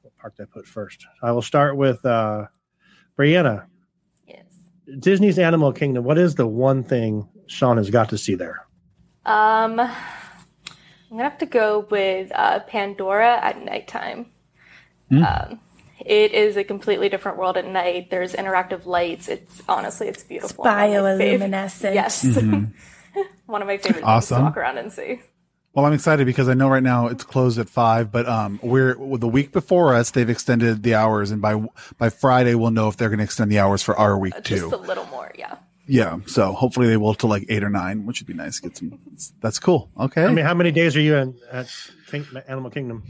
what park did I put first? I will start with uh, Breanna. Yes. Disney's Animal Kingdom. What is the one thing Sean has got to see there? Um, I'm gonna have to go with uh, Pandora at nighttime. Um, it is a completely different world at night. There's interactive lights. It's honestly, it's beautiful. One of my fav- Bioluminescent. Yes. <laughs> One of my favorite things Awesome. to walk around and see. Well, I'm excited because I know right now it's closed at five, but um, we're the week before us. They've extended the hours, and by by Friday we'll know if they're going to extend the hours for our week too. Just a little more, yeah. Yeah, so hopefully they will to like eight or nine, which would be nice. Get some. That's cool. Okay. I mean, how many days are you in at King, Animal Kingdom?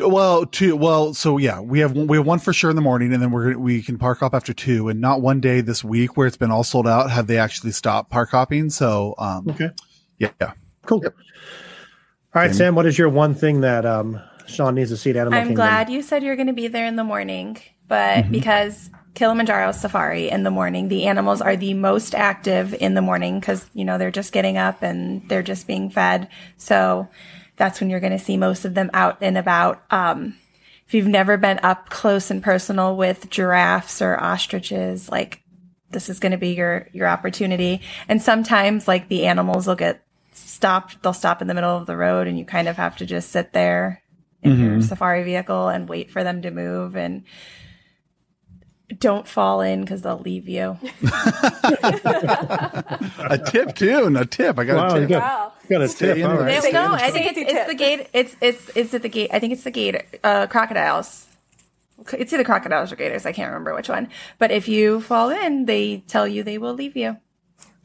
well, two. Well, so yeah, we have one, we have one for sure in the morning, and then we're we can park hop after two, and not one day this week where it's been all sold out have they actually stopped park hopping. So um, Okay, yeah, yeah. cool. All right, Sam. What is your one thing that um, Sean needs to see at Animal Kingdom? I'm Kingdom? glad you said you're going to be there in the morning, but Mm-hmm. because Kilimanjaro Safari in the morning, the animals are the most active in the morning because, you know, they're just getting up and they're just being fed. So that's when you're going to see most of them out and about. Um, if you've never been up close and personal with giraffes or ostriches, like this is going to be your your opportunity. And sometimes like the animals will get stopped, they'll stop in the middle of the road and you kind of have to just sit there in your safari vehicle and wait for them to move and don't fall in because they'll leave you. <laughs> A tip too. a tip. I got Wow, a you tip. got, Wow. you got a Stay tip. in All right. Stay no, I think it's, it's the gate. It's it's it's at the gate. I think it's the gate. Uh, crocodiles. It's either crocodiles or gators. I can't remember which one. But if you fall in, they tell you they will leave you.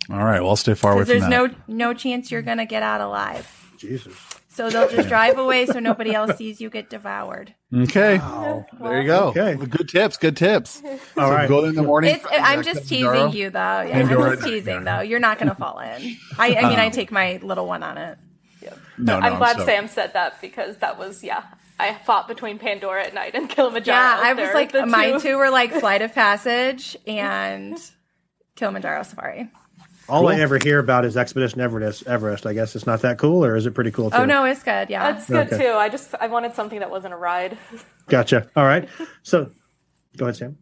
All right. Well, I'll stay far away from there's that. no no chance you're gonna get out alive. Jesus. So they'll just drive away so nobody else sees you get devoured. Okay. There you go. Okay. Good tips. Good tips. <laughs> All so right. go in the morning. It's, I'm just teasing you though. Yeah, I'm just teasing though. You're not gonna fall in. I, I mean, I take my little one on it. No, no, I'm glad so- Sam said that because that was yeah. I fought between Pandora at night and Kilimanjaro. Yeah, I was like, the mine two were like <laughs> Flight of Passage and Kilimanjaro Safari. All I ever hear about is Expedition Everest. Everest. I guess it's not that cool, or is it pretty cool too? Oh no, it's good. Yeah, That's good Okay. too. I just I wanted something that wasn't a ride. <laughs> Gotcha. All right. So, go ahead, Sam.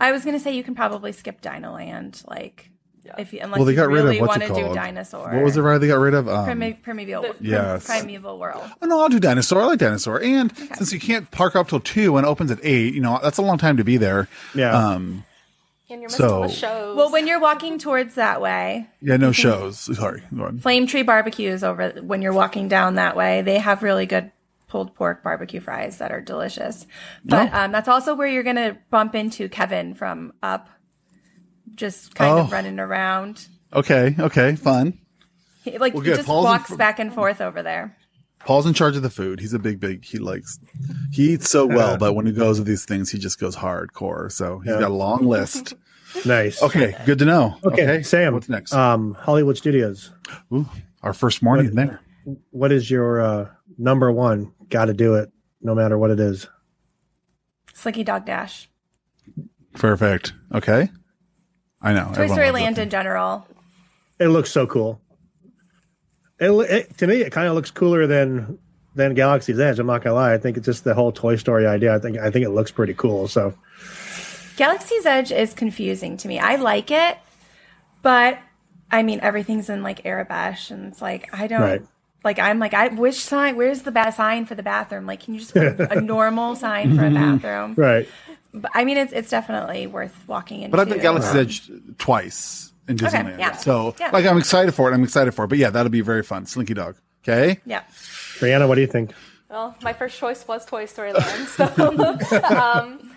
I was gonna say you can probably skip Dinoland, like if you unless Well, they you got rid of really want to do dinosaur. What was the ride they got rid of? Um, Primi- primeval, prim- Yes. Primeval Whirl. Oh, no, I'll do dinosaur. I like dinosaur. And since you can't park up till two and it opens at eight, you know that's a long time to be there. Yeah. Um. And you're missing all the So- shows. Well, when you're walking towards that way, Yeah. No <laughs> shows. Sorry. Flame Tree Barbecues over when you're walking down that way. They have really good pulled pork barbecue fries that are delicious. But um, that's also where you're gonna bump into Kevin from Up, just kind of Oh. running around. Okay. Okay. Fun. He, like Well, he just Paul's in walks fr- back and forth over there. Paul's in charge of the food. He's a big, big. He likes. He eats so well, but when he goes with these things, he just goes hardcore. So he's Yeah. got a long list. Nice. Okay, good to know. Okay, Sam. What's next? Um, Hollywood Studios. Ooh, our first morning What- there. What is your uh, number one? Got to do it, no matter what it is. Slinky Dog Dash. Perfect. Okay. I know. Toy Story Land in general. It looks so cool. It, it to me, it kind of looks cooler than than Galaxy's Edge. I'm not gonna lie. I think it's just the whole Toy Story idea. I think I think it looks pretty cool. So Galaxy's Edge is confusing to me. I like it, but I mean everything's in like Aurebesh, and it's like I don't Right. like. I'm like, I which sign? Where's the ba- sign for the bathroom? Like, can you just put a <laughs> normal sign for a bathroom? right, But I mean, it's it's definitely worth walking into. But I've been Galaxy's Edge twice in Disneyland. yeah. So, Yeah. like, I'm excited for it. I'm excited for it. But yeah, that'll be very fun. Slinky Dog. Okay. Yeah. Breanna, what do you think? Well, my first choice was Toy Story Land, so <laughs> um,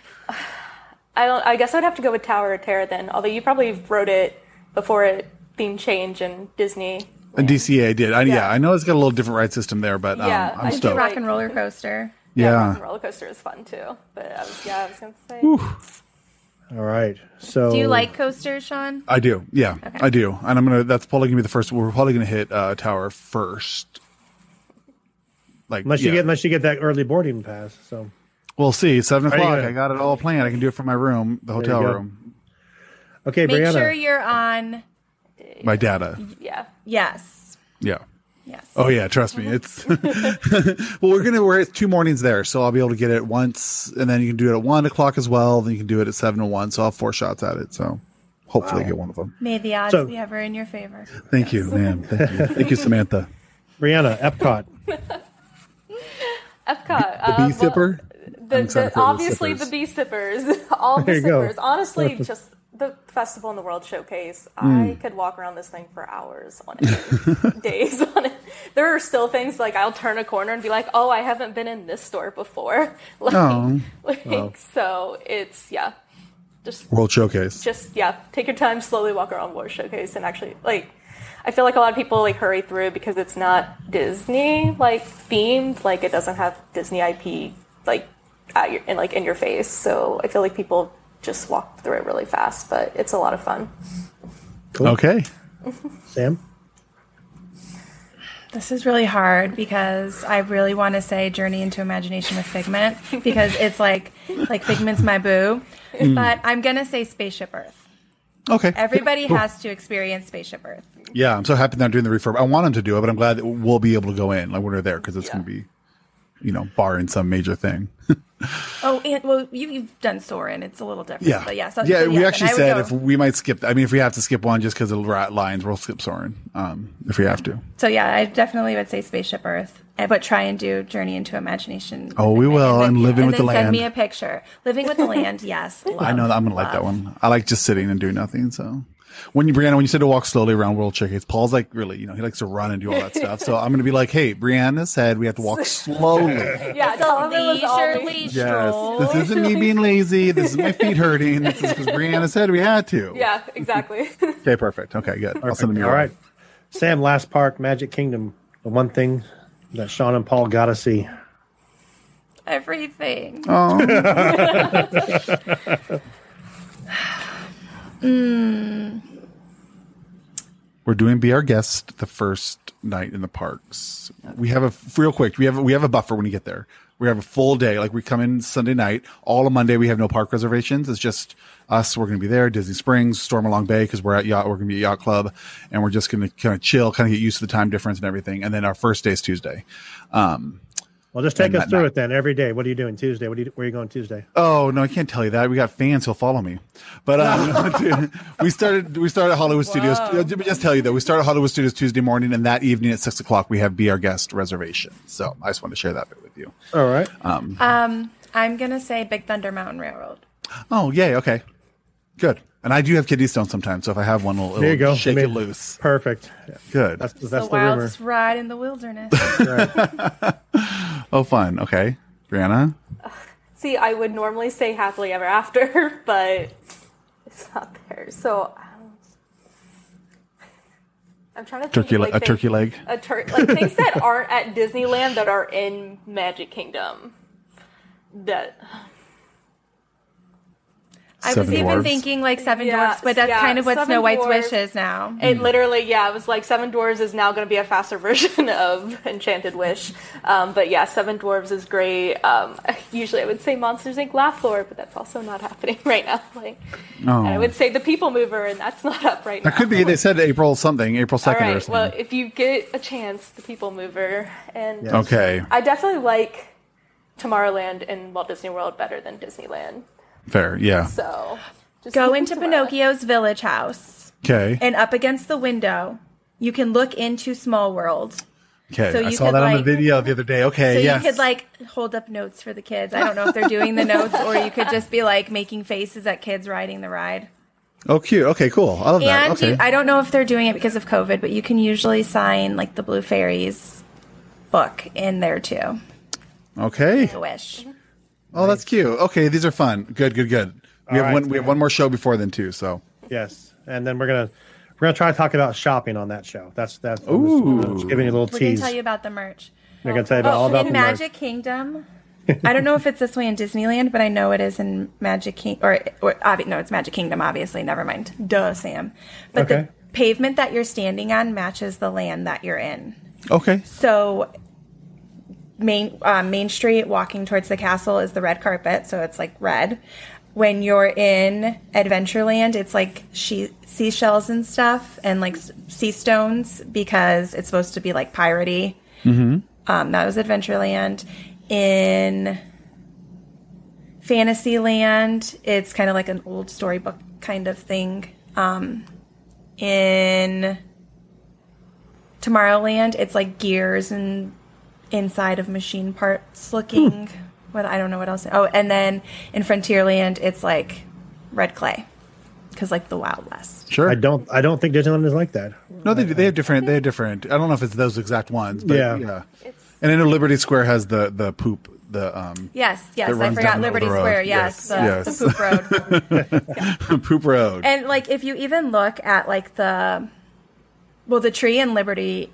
I don't. I guess I'd have to go with Tower of Terror then. Although you probably wrote it before it theme change and Disney. And DCA did. I, yeah. Yeah. I know it's got a little different ride system there, but um, Yeah, I'm I stoked. Rock and Roller Coaster. Yeah, Yeah. Rock and Roller Coaster is fun too. But I was yeah, I was gonna say. All right. So Do you like coasters, Sean? I do. Yeah, I do. And I'm gonna. That's probably gonna be the first. We're probably gonna hit uh, Tower first. Like unless you get unless you get that early boarding pass? So we'll see. Seven Are you o'clock. gonna- I got it all planned. I can do it from my room, the hotel go. room, okay, Make Breanna. sure you're on. my data. Yeah. Yes. Yeah. Yes. Oh yeah, trust me. It's <laughs> well, we're gonna we're at two mornings there, so I'll be able to get it once, and then you can do it at one o'clock as well. Then you can do it at seven and one. So I'll have four shots at it. So hopefully get one of them. May the odds So- be ever in your favor. Thank you, man. Thank you, thank you, Samantha. Breanna, Epcot. <laughs> Epcot. The uh, bee well, sipper. The, the, for the obviously the bee sippers, <laughs> <laughs> all the you go. sippers. Honestly, <laughs> just the festival and the World Showcase. Hmm. I could walk around this thing for hours on it, days on it. There are still things like I'll turn a corner and be like, "Oh, I haven't been in this store before." Like, Oh. like so it's yeah, just World Showcase. just yeah, take your time, slowly walk around World Showcase, and actually like. I feel like a lot of people like hurry through because it's not Disney like themed, like it doesn't have Disney IP like at your in like in your face. So I feel like people just walk through it really fast, but it's a lot of fun. Okay. <laughs> Sam. This is really hard because I really want to say Journey into Imagination with Figment because it's like like Figment's my boo. Mm. But I'm gonna say Spaceship Earth. Okay. Everybody has to experience Spaceship Earth. Yeah, I'm so happy they're doing the refurb. I want them to do it, but I'm glad that we'll be able to go in like when we're there because it's Yeah. going to be, you know, barring some major thing. <laughs> <laughs> Oh, and, well, you, you've done Soarin'. It's a little different. Yeah, but yeah. So, yeah. so we actually said if we might skip. I mean, if we have to skip one just because of the lines, we'll skip Soarin'. Um, if we have to. So yeah, I definitely would say Spaceship Earth, eh, but try and do Journey into Imagination. Oh, we will, and Living and with the Send Land. me a picture. Living with the Land. <laughs> Yes, I know that I'm gonna like that one. I like just sitting and doing nothing. So when you Breanna, when you said to walk slowly around World Showcase, Paul's like really, you know, he likes to run and do all that stuff. So I'm gonna be like, hey, Breanna said we have to walk <laughs> slowly. Yeah, tell them it was all me. leisurely Yes, stroll. this isn't me being lazy. This is my feet hurting. This is because Breanna said we had to. Yeah, exactly. <laughs> Okay, perfect. Okay, good. I'll send them your All way. right. Sam, last park, Magic Kingdom. The one thing that Sean and Paul got to see. Everything. Oh. <laughs> We're doing be our guest the first night in the parks. We have a real quick. We have we have a buffer when you get there. We have a full day. Like we come in Sunday night. All of Monday we have no park reservations. It's just us. We're going to be there. Disney Springs, Stormalong Bay because we're at yacht. We're going to be at yacht club, and we're just going to kind of chill, kind of get used to the time difference and everything. And then our first day is Tuesday. Um, Well, just take us through night. it then every day. What are you doing Tuesday? What do you, where are you going Tuesday? Oh no, I can't tell you that. We got fans who'll follow me. But um, <laughs> <laughs> we started we started Hollywood Studios. Let me just tell you that we started Hollywood Studios Tuesday morning, and that evening at six o'clock we have be our guest reservation. So I just want to share that bit with you. All right. Um, I'm gonna say Big Thunder Mountain Railroad. Oh yay, okay, good. And I do have kidney stones sometimes, so if I have one, it'll, There you go. shake I it loose. Perfect. Good. That's, that's the the rumor. wildest ride in the wilderness. <laughs> oh, fun. Okay, Breanna. See, I would normally say happily ever after, <laughs> but it's not there. So um, I'm trying to think Turkey, of, le- like, a things- turkey leg. a tur- like things that aren't at Disneyland that are in Magic Kingdom. That I was Seven even Dwarfs. thinking like Seven Yeah, Dwarfs, but that's yeah, kind of what Seven Snow White's Dwarfs. wish is now. it literally, yeah, it was like Seven Dwarves is now going to be a faster <laughs> version of Enchanted Wish. Um, but yeah, Seven Dwarves is great. Um, <laughs> usually, I would say Monsters Inc. Laugh Floor, but that's also not <laughs> happening right now. Like, Oh. and I would say the People Mover, and that's not up right now. That could be. They said April something, April All second or something. Well, if you get a chance, the People Mover, and okay, I definitely like Tomorrowland and Walt Disney World better than Disneyland. Fair. Yeah. So just Go into Tomorrowland. Pinocchio's village house, Okay. and up against the window, you can look into Small World. Okay. so I you saw could, that on the video the other day. Okay. So yes. you could like hold up notes for the kids. I don't know if they're doing the notes, or you could just be like making faces at kids riding the ride. oh, cute. Okay. Cool. I love that. And Okay. you, I don't know if they're doing it because of COVID, but you can usually sign like the Blue Fairies book in there too. okay. A wish. Oh, that's cute. Okay. These are fun. Good. Good. Good. We All have right. one. We have one more show before then too. So. Yes, and then we're gonna we're gonna try to talk about shopping on that show. That's that's. I'm just, Ooh. I'm just giving you a little We're gonna tease. tell you about the merch. We're gonna tell you oh, about all Oh, about in the merch. Magic Kingdom. I don't know if it's this way in Disneyland, but I know it is in Magic King or or obvi- no, it's Magic Kingdom. Obviously, never mind. Duh, Sam. But Okay. the pavement that you're standing on matches the land that you're in. Okay. So main uh, Main Street, walking towards the castle, is the red carpet, so it's like red. When you're in Adventureland, it's like she- seashells and stuff, and like sea stones because it's supposed to be like piratey. Mm-hmm. Um, that was Adventureland. In Fantasyland, it's kind of like an old storybook kind of thing. Um, in Tomorrowland, it's like gears and inside of machine parts looking. What I don't know what else. Oh, and then in Frontierland, it's like red clay because like the Wild West. Sure. I don't I don't think Disneyland is like that. No, they do. They have different. They have different. I don't know if it's those exact ones, but Yeah. yeah. And I know Liberty Square has the the poop. The um Yes, yes, I forgot Liberty. Square. Yes, Yes, the, yes. the poop road. <laughs> poop road. And like if you even look at like the well the tree in Liberty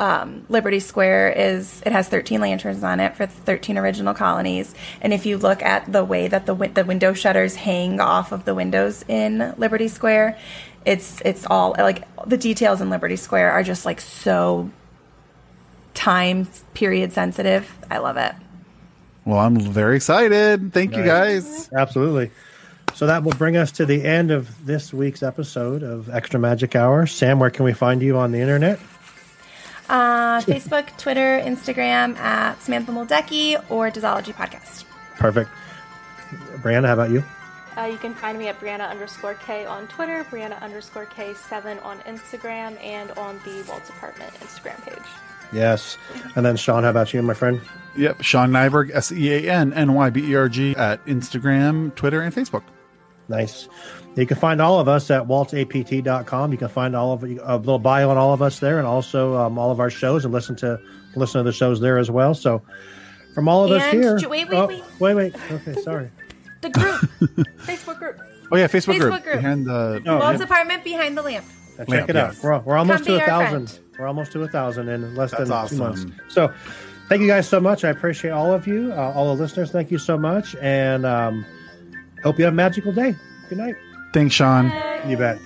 um, Liberty Square is it has 13 lanterns on it for the 13 original colonies and if you look at the way that the win- the window shutters hang off of the windows in Liberty Square it's it's all like the details in Liberty Square are just like so time period sensitive I love it well, I'm very excited. Thank you guys. Absolutely. So that will bring us to the end of this week's episode of Extra Magic Hour. Sam, where can we find you on the internet? Uh, Facebook Twitter Instagram at Samantha Mlodecki or Disology Podcast Perfect. Breanna, how about you? Uh, you can find me at Breanna underscore K on Twitter, Breanna underscore K7 on Instagram, and on the Walt's Apartment Instagram page. Yes. And then Sean, how about you, my friend? Yep, Sean Nyberg, S E A N N Y B E R G at Instagram, Twitter, and Facebook. Nice. You can find all of us at waltsapt.com. You can find all of a little bio on all of us there, and also um, all of our shows, and listen to listen to the shows there as well. So, from all of us here, ju- wait, wait, oh, wait. wait, wait. Okay, sorry. <laughs> the group <laughs> Facebook group. Oh yeah, Facebook, Facebook group. group. Behind the Oh, Walt's yeah. apartment behind the lamp. Now check Lamp, it out. yes. We're, we're almost Come to a thousand. friend. We're almost to a thousand in less That's than awesome. two months. So, thank you guys so much. I appreciate all of you, uh, all the listeners. Thank you so much, and um, hope you have a magical day. Good night. Thanks, Sean. You bet.